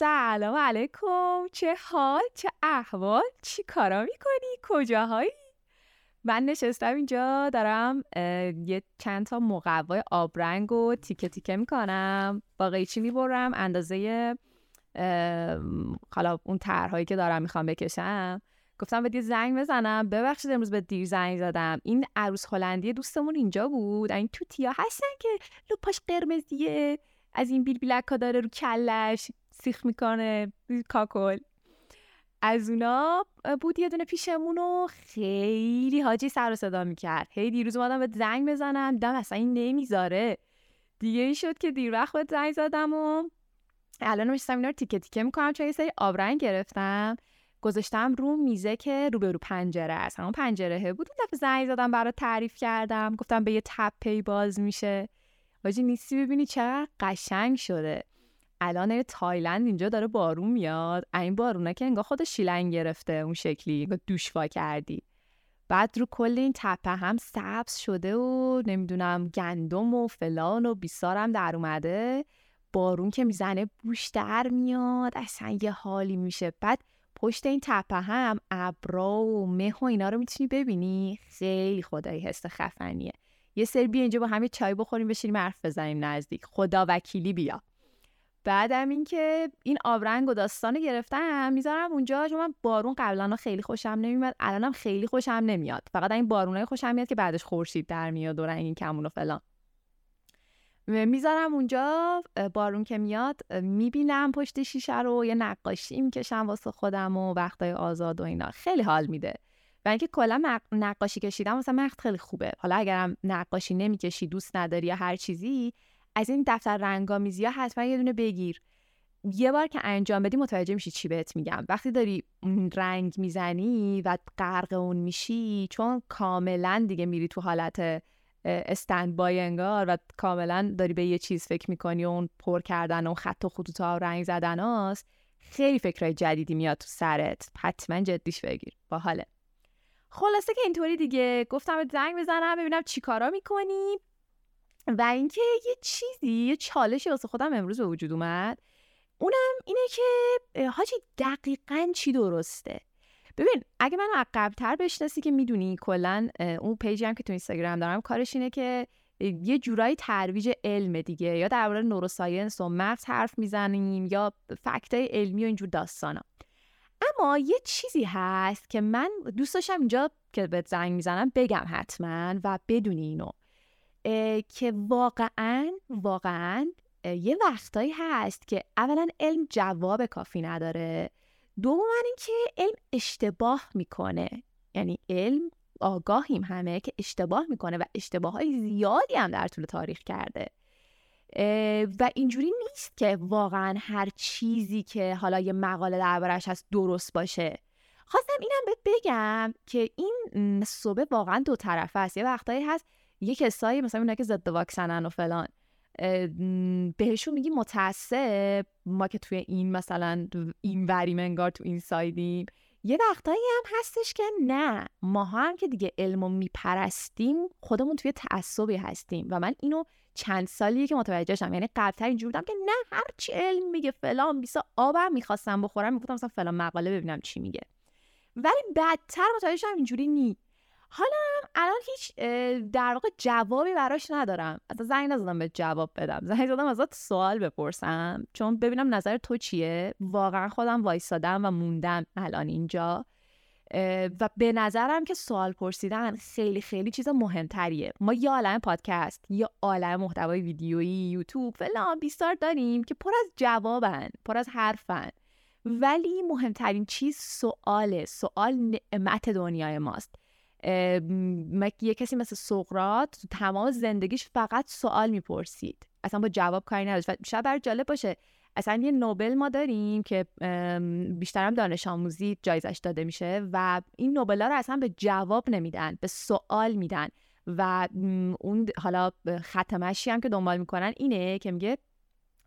سلام علیکم. چه حال؟ چه احوال؟ چی کارا می‌کنی؟ کجاهایی؟ من نشستم اینجا دارم یه چند تا مقوای آبرنگ و تیکه تیکه می‌کنم. با قیچی می‌برم؟ اندازه حالا اون طرحهایی که دارم می‌خوام بکشم. گفتم به یه زنگ بزنم. ببخشید امروز به دیر زنگ زدم. این عروس هلندی دوستمون اینجا بود. این توتیا هستن که لپاش قرمزیه. از این بیل بیلک ها داره رو کلش. سیخ می‌کنه کاکل. از اونا بود یه دونه پیشمون و خیلی حاجی سر و صدا می‌کرد. هی دیروز اومدم به زنگ بزنم دم اصلا این نمی‌ذاره. دیگه این شد که دیر وقت به زنگ زدم و الان میشتم اینا رو تیکه تیکه می‌کنم چون یه سری آبرنگ گرفتم. گذاشتم رو میزه که روبرو پنجره است. همون پنجره بود. اون دفعه زنگ زدم برای تعریف کردم. گفتم به یه تپه باز میشه. واجی نیستی ببینی چقدر قشنگ شده. الان تایلند اینجا داره بارون میاد. این بارونه که انگار خود شیلنگ گرفته اون شکلی انگار کردی. بعد رو کل این تپه هم سبز شده و نمی‌دونم گندم و فلان و بیسارم در اومده. بارون که می‌زنه بوش در میاد. اصلا یه حالی میشه. بعد پشت این تپه هم ابرا و مه و اینا رو می‌تونی ببینی. خیلی خدایی حس خفنیه. یه سری بیا اینجا با همه چای بخوریم بشینیم حرف بزنیم نزدیک. خدا وکیلی بیا. بعدم اینکه این آبرنگ و داستان گرفتم می‌ذارم اونجا چون من بارون قبلا خیلی خوشم نمیاد الانم خیلی خوشم نمیاد. فقط این بارونای خوشم میاد که بعدش خورشید در میاد و رنگ کمون و فلان. می‌ذارم اونجا بارون که میاد می‌بینم پشت شیشه رو یه نقاشی می‌کشم واسه خودم و وقتای آزاد و اینا. خیلی حال میده. و اینکه کلا نقاشی کشیدم مثلا وقت خیلی خوبه. حالا اگرم نقاشی نمی‌کشی دوست نداری یا هر چیزی از این دفتر رنگامیزی ها حتما یه دونه بگیر. یه بار که انجام بدی متوجه میشی چی بهت میگم. وقتی داری رنگ می‌زنی و غرق اون میشی چون کاملا دیگه میری تو حالت استند بای انگار و کاملا داری به یه چیز فکر می‌کنی اون پر کردن و خط و خطوط ها رنگ زدن هاست خیلی فکرهای جدیدی میاد تو سرت. حتما جدیش بگیر. با حاله خلاصه که اینطوری دیگه. گفتم زنگ بزنم ببینم چی کارا می‌کنی. و اینکه یه چیزی یه چالشی واسه خودم امروز به وجود اومد. اونم اینه که حاجی دقیقا چی درسته؟ ببین اگه منو عقبتر بشناسی که می‌دونی کلا اون پیجی هم که تو اینستاگرام دارم کارش اینه که یه جورایی ترویج علم دیگه. یا درباره نوروساینس و مغز حرف می‌زنیم یا فکتای علمی و اینجور داستانا. اما یه چیزی هست که من دوست داشتم اینجا که به زنگ می‌زنم بگم حتما و بدونی اینو. که واقعا واقعا یه وقتایی هست که اولا علم جواب کافی نداره. دوما اینکه علم اشتباه می‌کنه. یعنی علم آگاهیم همه که اشتباه می‌کنه و اشتباه های زیادی هم در طول تاریخ کرده. و اینجوری نیست که واقعا هر چیزی که حالا یه مقاله دربارش هست درست باشه. خواستم اینم بهت بگم که این صبح واقعا دو طرفه است. یه وقتایی هست یه کسایی مثلا اونایی که ضد واکسنن و فلان بهشون میگی متاسف ما که توی این مثلا این وریم انگار تو این سایدیم. یه وقتایی هم هستش که نه ما هم که دیگه علمو میپرستیم خودمون توی تعصبی هستیم. و من اینو چند سالیه که متوجه شدم یعنی قبلتر اینجوری بودم که نه هرچی علم میگه فلان بیسا آبم می‌خواستم بخورم می‌گفتم مثلا فلان مقاله ببینم چی میگه. ولی بدتر متوجه شدم اینجوری نی. حالا الان هیچ در واقع جوابی براش ندارم. اصلا زنگ نزدم به جواب بدم. زنگ زدم ازت سوال بپرسم. چون ببینم نظر تو چیه؟ واقعا خودم وایستادم و موندم الان اینجا. و به نظرم که سوال پرسیدن خیلی خیلی چیز مهمتریه. ما یه عالم پادکست یا عالم محتوای ویدیویی یوتیوب فلان بیستار داریم که پر از جوابن پر از حرفن. ولی مهمترین چیز سواله. سوال نعمت دنیای ماست. یه کسی مثل سقرات تو تمام زندگیش فقط سوال می‌پرسید؟ اصلا با جواب کاری نداشت. شاید برای جالب باشه اصلا یه نوبل ما داریم که بیشترم دانش آموزی جایزش داده میشه و این نوبل ها رو اصلا به جواب نمیدن به سوال میدن و اون حالا ختمشی هم که دنبال می‌کنن اینه که میگه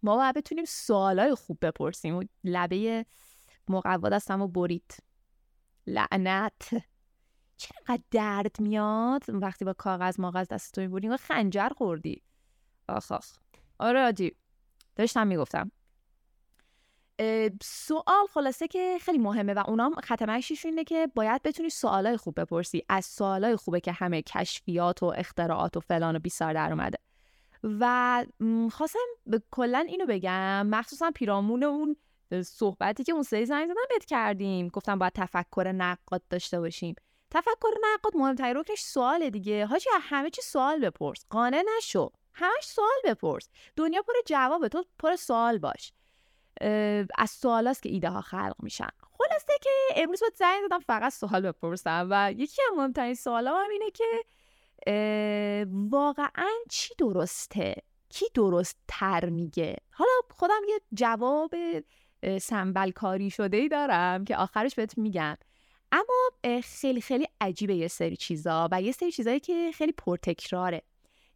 ما باید بتونیم سوالای خوب بپرسیم. و لبه مقوا دستم و برید. لعنت. چقدر درد میاد وقتی با کاغذ ماغذ دست تو می‌بری خنجر خوردی. آخ آخ. آره آجی. داشتم می‌گفتم. سوال خلاصه که خیلی مهمه و اونام ختمشیش اینه که باید بتونی سوالای خوب بپرسی. از سوالای خوبه که همه کشفیات و اختراعات و فلان و بیسار در اومده. و خواستم کلا اینو بگم مخصوصا پیرامون اون صحبتی که اون سری زنگ زدن بهت کردیم. گفتم باید تفکر نقاد داشته باشیم. تفکر نقاد مهمترین رکنش سوال دیگه. حاجی همه چی سوال بپرس. قانع نشو. همش سوال بپرس. دنیا پر جوابه. تو پر سوال باش. از سوال که ایده ها خلق میشن. خلاصه که امروز باید زنگ زدم فقط سوال بپرسم. و یکی از مهمترین سوال هم اینه که واقعا چی درسته؟ کی درست تر میگه؟ حالا خودم یه جواب سنبل کاری شده ای دارم که آخرش بهت میگم. اما خیلی خیلی عجیبه یه سری چیزا و یه سری چیزایی که خیلی پرتکراره.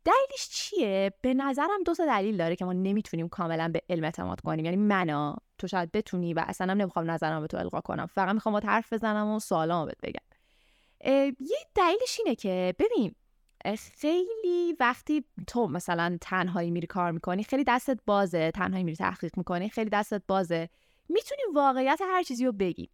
دلیلش چیه؟ به نظرم دو تا دلیل داره که ما نمی‌تونیم کاملا به علم اعتماد کنیم. یعنی منا تو شاید بتونی و اصلا هم نمی‌خوام نظرم به تو القا کنم. فقط می‌خوام با حرف بزنم و سوالامو بهت بگم. یه دلیلش اینه که ببین خیلی وقتی تو مثلا تنهایی میری کار می‌کنی خیلی دستت بازه. تنهایی میری تحقیق می‌کنی خیلی دستت بازه. می‌تونی واقعیت هر چیزی رو بگی.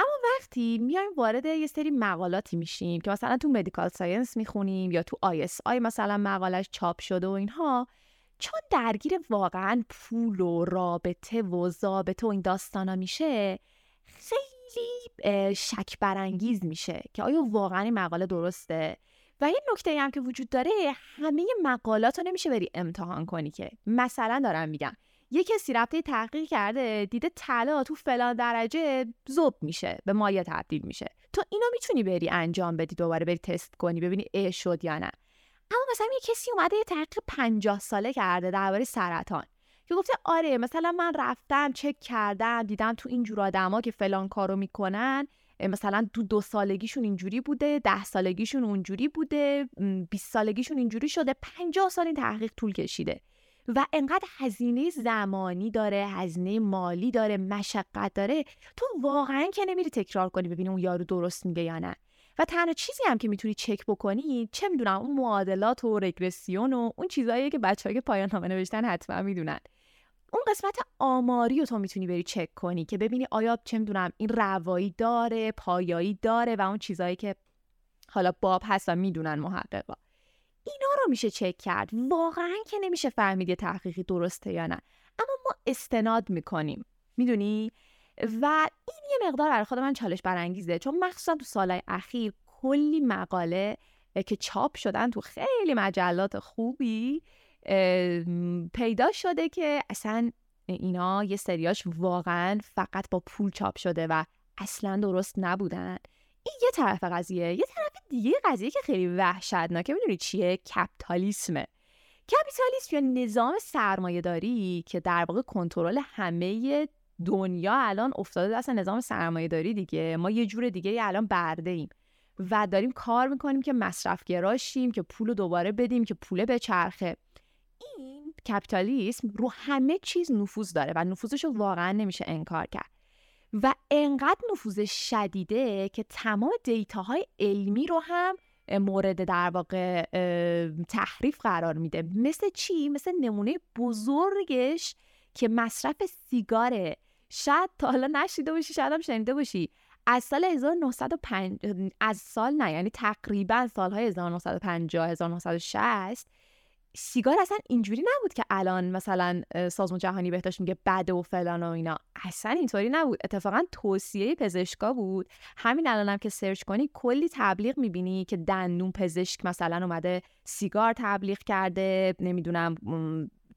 اما وقتی میایم وارد یه سری مقالاتی میشیم که مثلا تو medical science می‌خونیم یا تو ISI مثلا مقالش چاپ شده و اینها چون درگیر واقعا پول و رابطه و ضابطه و این داستانا میشه خیلی شک برانگیز میشه که آیا واقعا این مقاله درسته؟ و یه نکته هم که وجود داره همه مقالات رو نمیشه بری امتحان کنی که. مثلا دارم میگم. یه کسی رفته تحقیق کرده دیده طلا تو فلان درجه زوب میشه به مایه تبدیل میشه. تو اینو می‌تونی بری انجام بدی دوباره بری تست کنی ببینی ای شد یا نه. اما مثلا یه کسی اومده یه تحقیق 50 ساله کرده درباره سرطان که گفته آره مثلا من رفتم چک کردم دیدم تو این جور آدما که فلان کارو می‌کنن مثلا دو دو سالگیشون اینجوری بوده ده سالگیشون اونجوری بوده 20 سالگیشون اینجوری شده 50 سال این تحقیق طول کشیده. و انقدر هزینه زمانی داره هزینه مالی داره مشقت داره تو واقعا که نمیری تکرار کنی ببینی اون یارو درست میگه یا نه. و تنها چیزی هم که می‌تونی چک بکنی چه می‌دونم اون معادلات و رگرسیون و اون چیزهایی که بچه‌ها که پایان نامه نوشتن حتما می‌دونن. اون قسمت آماری رو تو می‌تونی بری چک کنی که ببینی آیا چه می‌دونم این روایی داره پایایی داره و اون چیزهایی که حالا باب هست و می‌دونن محققا. اینا رو میشه چک کرد. واقعا که نمیشه فهمید یه تحقیقی درسته یا نه. اما ما استناد می‌کنیم. می‌دونی؟ و این یه مقدار برای خود من چالش برانگیزه. چون مخصوصا تو سالهای اخیر کلی مقاله که چاپ شدن تو خیلی مجلات خوبی پیدا شده که اصلا اینا یه سریاش واقعا فقط با پول چاپ شده و اصلا درست نبودن. این یه طرف قضیه یه طرف دیگه قضیه که خیلی وحشتناکه. می‌دونی چیه؟ کپیتالیسمه. کپیتالیسم یا نظام سرمایه داری که در واقع کنترل همه دنیا الان افتاده دست نظام سرمایه داری دیگه. ما یه جور دیگه الان برده ایم و داریم کار می‌کنیم که مصرف گراشیم که پول دوباره بدیم که پول به چرخه این کپیتالیسم رو همه چیز نفوذ داره و نفوذش رو واقعا نمیشه انکار کرد. و انقدر نفوذ شدیده که تمام دیتاهای علمی رو هم مورد در واقع تحریف قرار میده. مثل چی؟ مثل نمونه بزرگش که مصرف سیگاره. شاید تا حالا نشیده باشی شاید هم شنیده باشی. از سال 1905 از سال نه یعنی تقریبا سالهای 1950 1960 سیگار اصلا اینجوری نبود که الان مثلا سازمان جهانی بهداشت میگه بده و فلان و اینا. اصلا اینطوری نبود. اتفاقا توصیه پزشکا بود. همین الانم هم که سرچ کنی کلی تبلیغ می‌بینی که دندون پزشک مثلا اومده سیگار تبلیغ کرده نمی‌دونم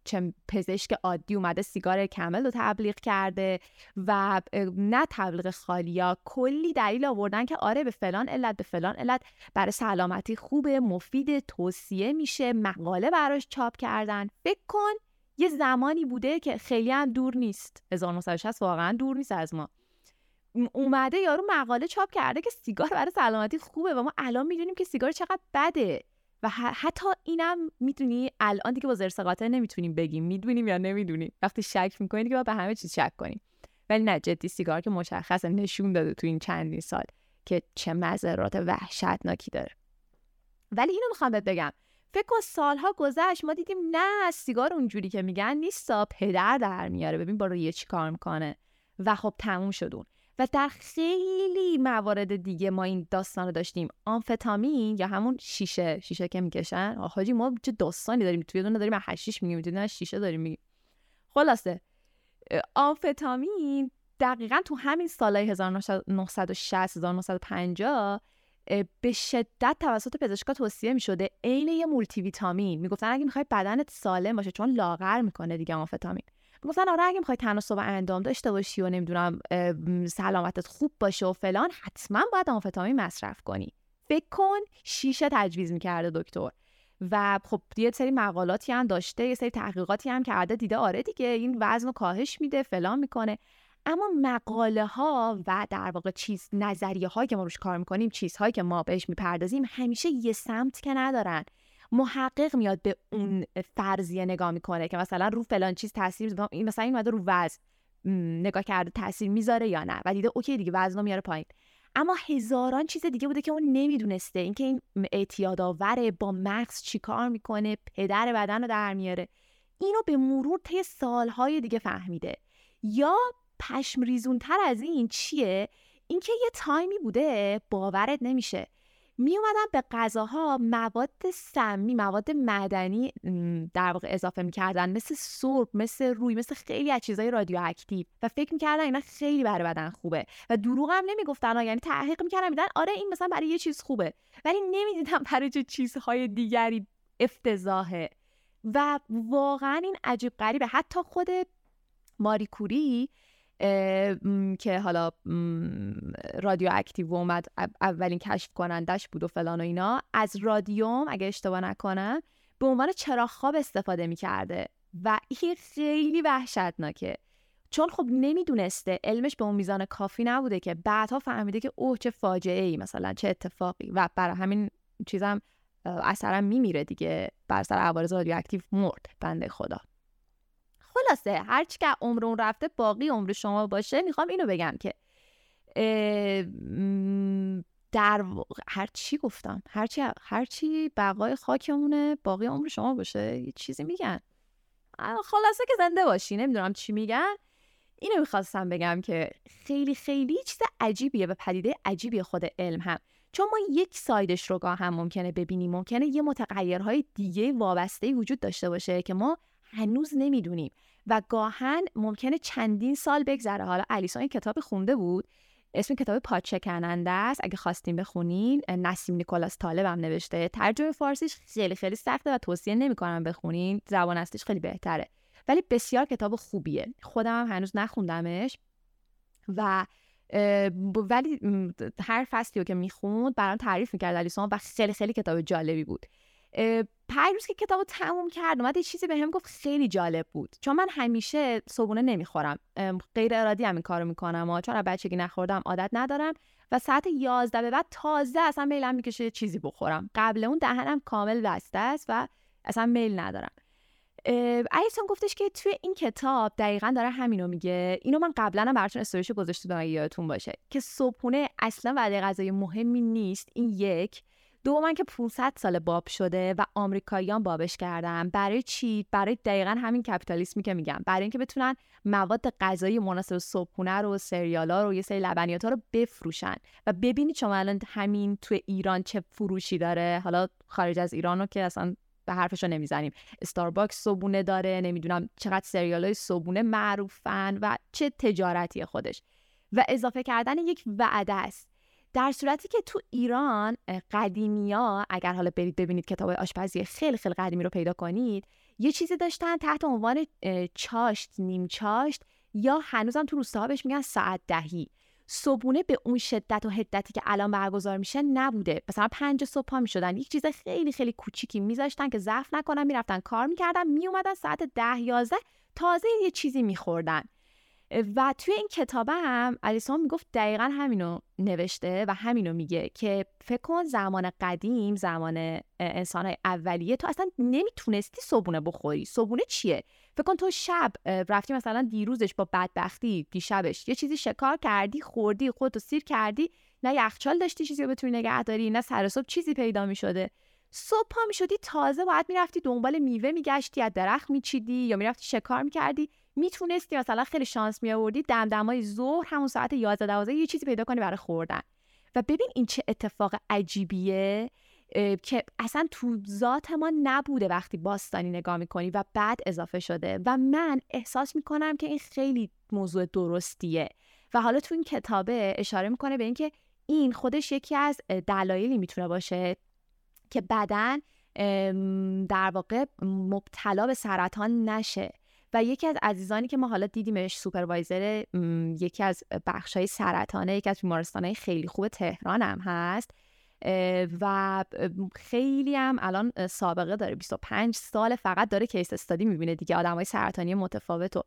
چه پزشک عادی اومده سیگار کمل رو تبلیغ کرده و نه تبلیغ خالیا کلی دلیل آوردن که آره به فلان علت به فلان علت. برای سلامتی خوبه مفید توصیه میشه مقاله براش چاپ کردن. فکر کن یه زمانی بوده که خیلی هم دور نیست. 1960 واقعا دور نیست از ما. اومده یارو مقاله چاپ کرده که سیگار برای سلامتی خوبه و ما الان می‌دونیم که سیگار چقدر بده. و حتی اینم می‌دونی الان دیگه با زرس قاطع نمی‌تونیم بگیم می‌دونیم یا نمی‌دونیم وقتی شک می‌کنیم که به همه چیز شک کنیم ولی نه جدی سیگار که مشخصه نشون داده تو این چندین سال که چه مذرات وحشتناکی داره. ولی اینو می‌خوام بهت بگم. فکر کن سالها گذشت ما دیدیم نه سیگار اونجوری که میگن نیستا پدر در میاره. ببین با روی چی کار می‌کنه. و خب تموم شدون و در خیلی موارد دیگه ما این داستان رو داشتیم. آمفتامین یا همون شیشه شیشه که می‌کشن. حاجی ما چه داستانی داریم؟ توی دونه داریم هشیش میگیم توی شیشه داریم میگیم خلاصه آمفتامین دقیقا تو همین سالهای 1960 1950 به شدت توسط پزشکا توصیه می شده عین یه مولتی ویتامین می‌گفتن اگه می‌خوای بدنت سالم باشه چون لاغر می‌کنه دیگه آمفتامین. می‌گفتن آره اگه می‌خوای تناسب اندام داشته باشی و نمی‌دونم سلامتت خوب باشه و فلان حتما باید آمفتامین مصرف کنی. فکر کن شیشه تجویز می‌کرده دکتر. و خب یه سری مقالاتی هم داشته یه سری تحقیقاتی هم کرده دیده آره دیگه این وزن رو کاهش میده فلان می‌کنه. اما مقاله ها و در واقع چیز نظریه هایی که ما روش کار می‌کنیم چیزهایی که ما بهش می‌پردازیم همیشه یه سمت که ندارن. محقق میاد به اون فرضیه نگاه می‌کنه که مثلا رو فلان چیز تاثیر مثلا این رو وزن نگاه کرده تاثیر می‌ذاره یا نه؟ و دیده اوکی دیگه وزن میاره پایین. اما هزاران چیز دیگه بوده که اون نمی‌دونسته. اینکه این اعتیاد آوره با مغز چیکار می‌کنه پدر بدن رو در میاره. اینو به مرور طی سالهای دیگه فهمیده. یا پشم ریزونتر از این چیه؟ اینکه یه تایمی بوده باورت نمیشه. می اومدن به غذاها مواد سمی مواد معدنی در واقع اضافه می‌کردن مثل سرب مثل روی مثل خیلی از چیزای رادیواکتیو. و فکر می‌کردن اینا خیلی برای بدن خوبه. و دروغ هم نمی‌گفتن یعنی تحقیق می‌کردن میدن آره این مثلا برای یه چیز خوبه. ولی نمی‌دیدن برای چه چیزهای دیگری افتضاحه. و واقعا این عجیب غریبه. حتی خود ماری کوری که حالا رادیو اکتیو اومد اولین کشف کنندش بود و فلان و اینا. از رادیوم اگه اشتباه نکنم به عنوان چراغ خواب استفاده می‌کرده. و این خیلی وحشتناکه. چون خب نمی‌دونسته علمش به اون میزان کافی نبوده که بعدها فهمیده که اوه چه فاجعه ای مثلا چه اتفاقی. و برای همین چیزم اثرا میمیره دیگه. بر سر عوارض رادیواکتیو مرد. بنده خدا. خلاصه هرچی که عمر اون رفته باقی عمر شما باشه می‌خوام اینو بگم که در هر چی گفتم هرچی هرچی بقای خاکمونه باقی عمر شما باشه یه چیزی میگن. خلاصه که زنده باشی نمی‌دونم چی میگن. اینو می‌خواستم بگم که خیلی خیلی چیز عجیبیه و پدیده عجیبی خود علم هم. چون ما یک سایدش رو گاه هم ممکنه ببینیم ممکنه یه متغیرهای دیگه وابسته وجود داشته باشه که ما هنوز نمی‌دونیم. و گاهن ممکنه چندین سال بگذره. حالا الیسون این کتاب خونده بود. اسم کتاب پادشکننده است. اگه خواستیم بخونین نسیم نیکولاس طالب هم نوشته. ترجمه فارسیش خیلی خیلی سخته و توصیه نمی‌کنم بخونین. زبان اصلیش خیلی بهتره. ولی بسیار کتاب خوبیه. خودم هم هنوز نخوندمش. و ولی هر فصلی رو که می‌خوند برام تعریف می‌کرد الیسون و خیلی خیلی کتاب جالبی بود. روز که کتاب تموم کرد اومد یه چیزی به هم گفت خیلی جالب بود. چون من همیشه صبونه نمی‌خورم. غیر ارادی هم این کارو می‌کنم و چون بچگی نخوردم عادت ندارم. و ساعت 11 به بعد تازه اصلا میلم می‌کشه چیزی بخورم. قبل اون دهنم کامل بسته است و اصلا میل ندارم. ایسون گفتش که توی این کتاب دقیقا داره همینو میگه. اینو من قبلا هم براتون استوریش گذاشته دارم یادتون باشه. که صبحونه اصلا وعده غذای مهمی نیست. این یک. دوما که 500 سال باب شده و آمریکاییان بابش کردن. برای چی؟ برای دقیقا همین کپیتالیسمی که میگم. برای اینکه بتونن مواد غذایی مناسب صبحونه رو سریالا رو یه سری لبنیات ها رو بفروشن. و ببینید شما الان همین تو ایران چه فروشی داره. حالا خارج از ایران رو که اصلا به حرفشو نمی‌زنیم. استارباکس صبونه داره. نمی‌دونم چقدر سریال های صبونه معروفن و چه تجارتی خودش. و اضافه کردن یک وعده است. در صورتی که تو ایران قدیمیا اگر حالا برید ببینید کتاب آشپزی خیلی خیلی قدیمی رو پیدا کنید یه چیزی داشتن تحت عنوان چاشت نیم چاشت یا هنوزم تو روستاها بهش میگن ساعت دهی. صبونه به اون شدت و حدتی که الان برگزار میشه نبوده. مثلا پنج صبح پا می‌شدن. یک چیز خیلی خیلی کوچیکی میذاشتن که ضعف نکنن می‌رفتن کار می‌کردن میومدن ساعت ده یازده تازه یه چیزی میخوردن. و توی این کتاب هم الیسون می‌گفت دقیقا همینو نوشته و همینو میگه که فکر کن زمان قدیم زمان انسان اولیه تو اصلا نمی‌تونستی صبونه بخوری. صبونه چیه؟ فکر کن تو شب رفتی مثلا دیروزش با بدبختی دیشبش یه چیزی شکار کردی خوردی خودتو سیر کردی نه یخچال داشتی چیزی رو بتونی نگه داری نه سر صبح چیزی پیدا می‌شده. صبح پا می‌شدی تازه باید می‌رفتی دنبال میوه میگشتی از درخت میچیدی یا می‌رفتی شکار می‌کردی. می‌تونستی مثلا خیلی شانس میآوردی دمدمای ظهر همون ساعت 11 12 یه چیزی پیدا کنی برای خوردن. و ببین این چه اتفاق عجیبیه که اصلا تو ذات ما نبوده وقتی باستانی نگاه می‌کنی و بعد اضافه شده. و من احساس می‌کنم که این خیلی موضوع درستیه. و حالا تو این کتابه اشاره می‌کنه به اینکه این خودش یکی از دلایلی می‌تونه باشه که بدن در واقع مبتلا به سرطان نشه. و یکی از عزیزانی که ما حالا دیدیمش سوپروایزر یکی از بخش های سرطانه یکی از بیمارستان های خیلی خوب تهران هم هست و خیلی هم الان سابقه داره. 25 سال فقط داره case study می‌بینه دیگه آدم های سرطانی متفاوت و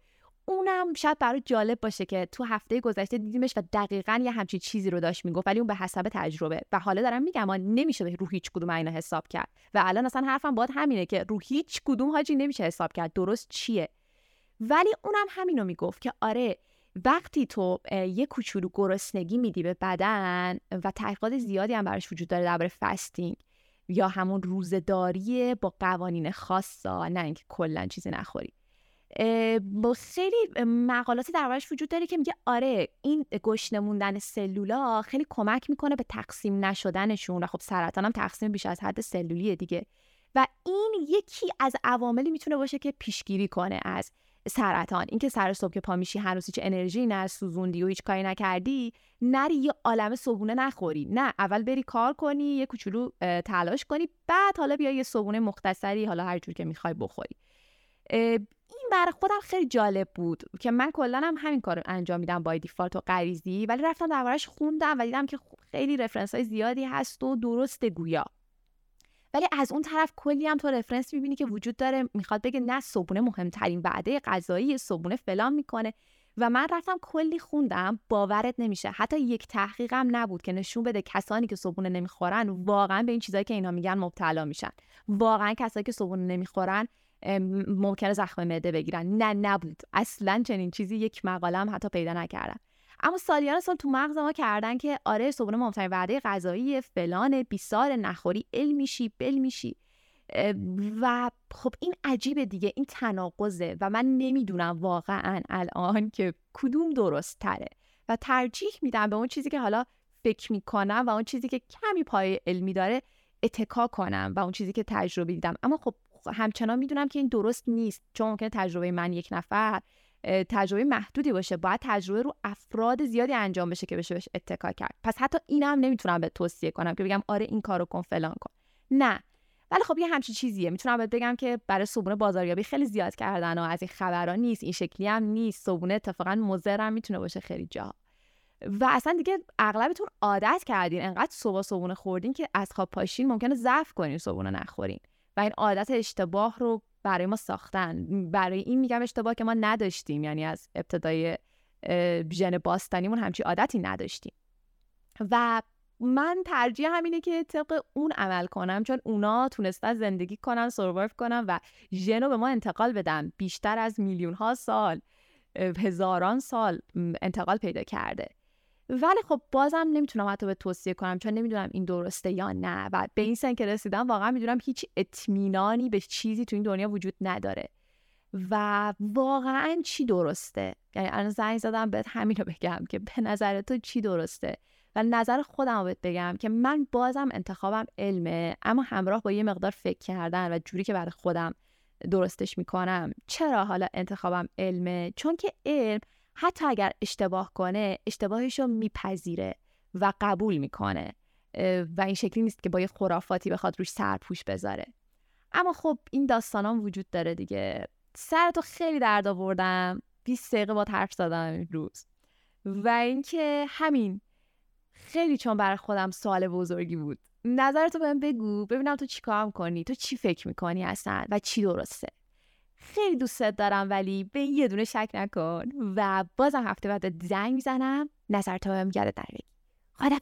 اونم شاید برات جالب باشه که تو هفته گذشته دیدیمش و دقیقا یه همچین چیزی رو داشت می‌گفت ولی اون به حسب تجربه. و حالا دارم میگم نمیشه رو هیچ کدوم اینا حساب کرد. و الان اصلا حرفم باید همینه که رو هیچ کدوم حاجی نمیشه حساب کرد. درست چیه؟ ولی اونم همینو می‌گفت که آره وقتی تو یه کوچولو گرسنگی میدی به بدن و تحقیقات زیادی هم براش وجود داره درباره فستینگ یا همون روزداری با قوانین خاصا نه اینکه کلا چیزی نخوری. با خیلی مقالاتی دربارش وجود داره که میگه آره این گشنه موندن سلولا خیلی کمک می‌کنه به تقسیم نشدنشون و خب سرطان هم تقسیم بیش از حد سلولیه دیگه. و این یکی از عواملی می‌تونه باشه که پیشگیری کنه از سرطان. اینکه سر صبح که پا میشی هنوز هیچ انرژی نه سوزوندی و هیچ کاری نکردی نری یه عالم صبونه نخوری. نه اول بری کار کنی یه کوچولو تلاش کنی بعد حالا بیا یه صبونه مختصری حالا هر جور که می‌خوای بخوری. این برای خودم خیلی جالب بود که من کلا هم همین کار انجام میدم با دیفالت و غریزی ولی رفتم دربارش خوندم و دیدم که خیلی رفرنس های زیادی هست و درست گویا. ولی از اون طرف کلی هم تو رفرنس می‌بینی که وجود داره. می‌خواد بگه نه صبونه مهمترین وعده غذایی صبونه فلان می‌کنه. و من رفتم کلی خوندم باورت نمیشه. حتی یک تحقیقم نبود که نشون بده کسانی که صبونه نمی‌خورن واقعا به این چیزایی که اینا میگن مبتلا میشن. واقعا کسایی که صبونه نمی‌خورن ممکنه زخم معده بگیرن. نه نبود. اصلا چنین چیزی یک مقاله هم حتی پیدا نکردم. اما سالیان سال تو مغز ما کردن که آره صبحونه مهمترین وعده غذایی فلان 20 سال نخوری ال میشی بل میشی. و خب این عجیبه دیگه این تناقضه و من نمی‌دونم واقعا الان که کدوم درست تره و ترجیح میدم به اون چیزی که حالا فکر می‌کنم و اون چیزی که کمی پای علمی داره اتکا کنم و اون چیزی که تجربه دیدم. اما خب همچنان می‌دونم که این درست نیست. چون ممکنه تجربه من یک نفر تجربه محدودی باشه باید تجربه رو افراد زیادی انجام بشه که بشه بهش اتکا کرد. پس حتی اینم نمی‌تونم به توصیه کنم که بگم آره این کارو کن فلان کن. نه. ولی خب یه همچین چیزیه. می‌تونم بهت بگم که برای صبونه بازاریابی خیلی زیاد کردن و از این خبرها نیست این شکلی هم نیست. صبونه اتفاقا مضر می‌تونه باشه خیلی جا و اصلا دیگه اغلبتون عادت کردین. انقدر صبح صبونه خوردین که از خواب پاشین ممکنه ضعف کنین صبونه نخورین. و این عادت اشتباه رو برای ما ساختن. برای این میگم اشتباه که ما نداشتیم. یعنی از ابتدای ژن باستانیمون همچی عادتی نداشتیم. و من ترجیح همینه که طبق اون عمل کنم. چون اونا تونستن زندگی کنن سروایو کنن و ژن رو به ما انتقال بدن. بیشتر از میلیون ها سال هزاران سال انتقال پیدا کرده. ولی خب بازم نمی‌تونم حتی به توصیه کنم چون نمی‌دونم این درسته یا نه. و به این سن که رسیدم واقعا می‌دونم هیچ اطمینانی به چیزی تو این دنیا وجود نداره. و واقعا چی درسته؟ یعنی الان زنگ زدم بهت همین رو بگم که به نظر تو چی درسته؟ و نظر خودم بهت بگم که من بازم انتخابم علمه اما همراه با یه مقدار فکر کردن و جوری که برای خودم درستش می‌کنم. چرا حالا انتخابم علمه؟ چون که علم حتی اگر اشتباه کنه اشتباهش رو میپذیره و قبول می‌کنه و این شکلی نیست که با یه خرافاتی بخواد روش سرپوش بذاره. اما خب این داستانان وجود داره دیگه. سرتو خیلی درد آوردم. 20 دقیقه با حرف زدم روز. و اینکه همین خیلی چون برای خودم سوال بزرگی بود. نظرتو بهم بگو ببینم تو چی کار کنی؟ تو چی فکر می‌کنی اصلا؟ و چی درسته؟ خیلی دوستت دارم ولی به یه دونه شک نکن. و بازم هفته بعد زنگ می‌زنم. نظر تا بهم یادت خدا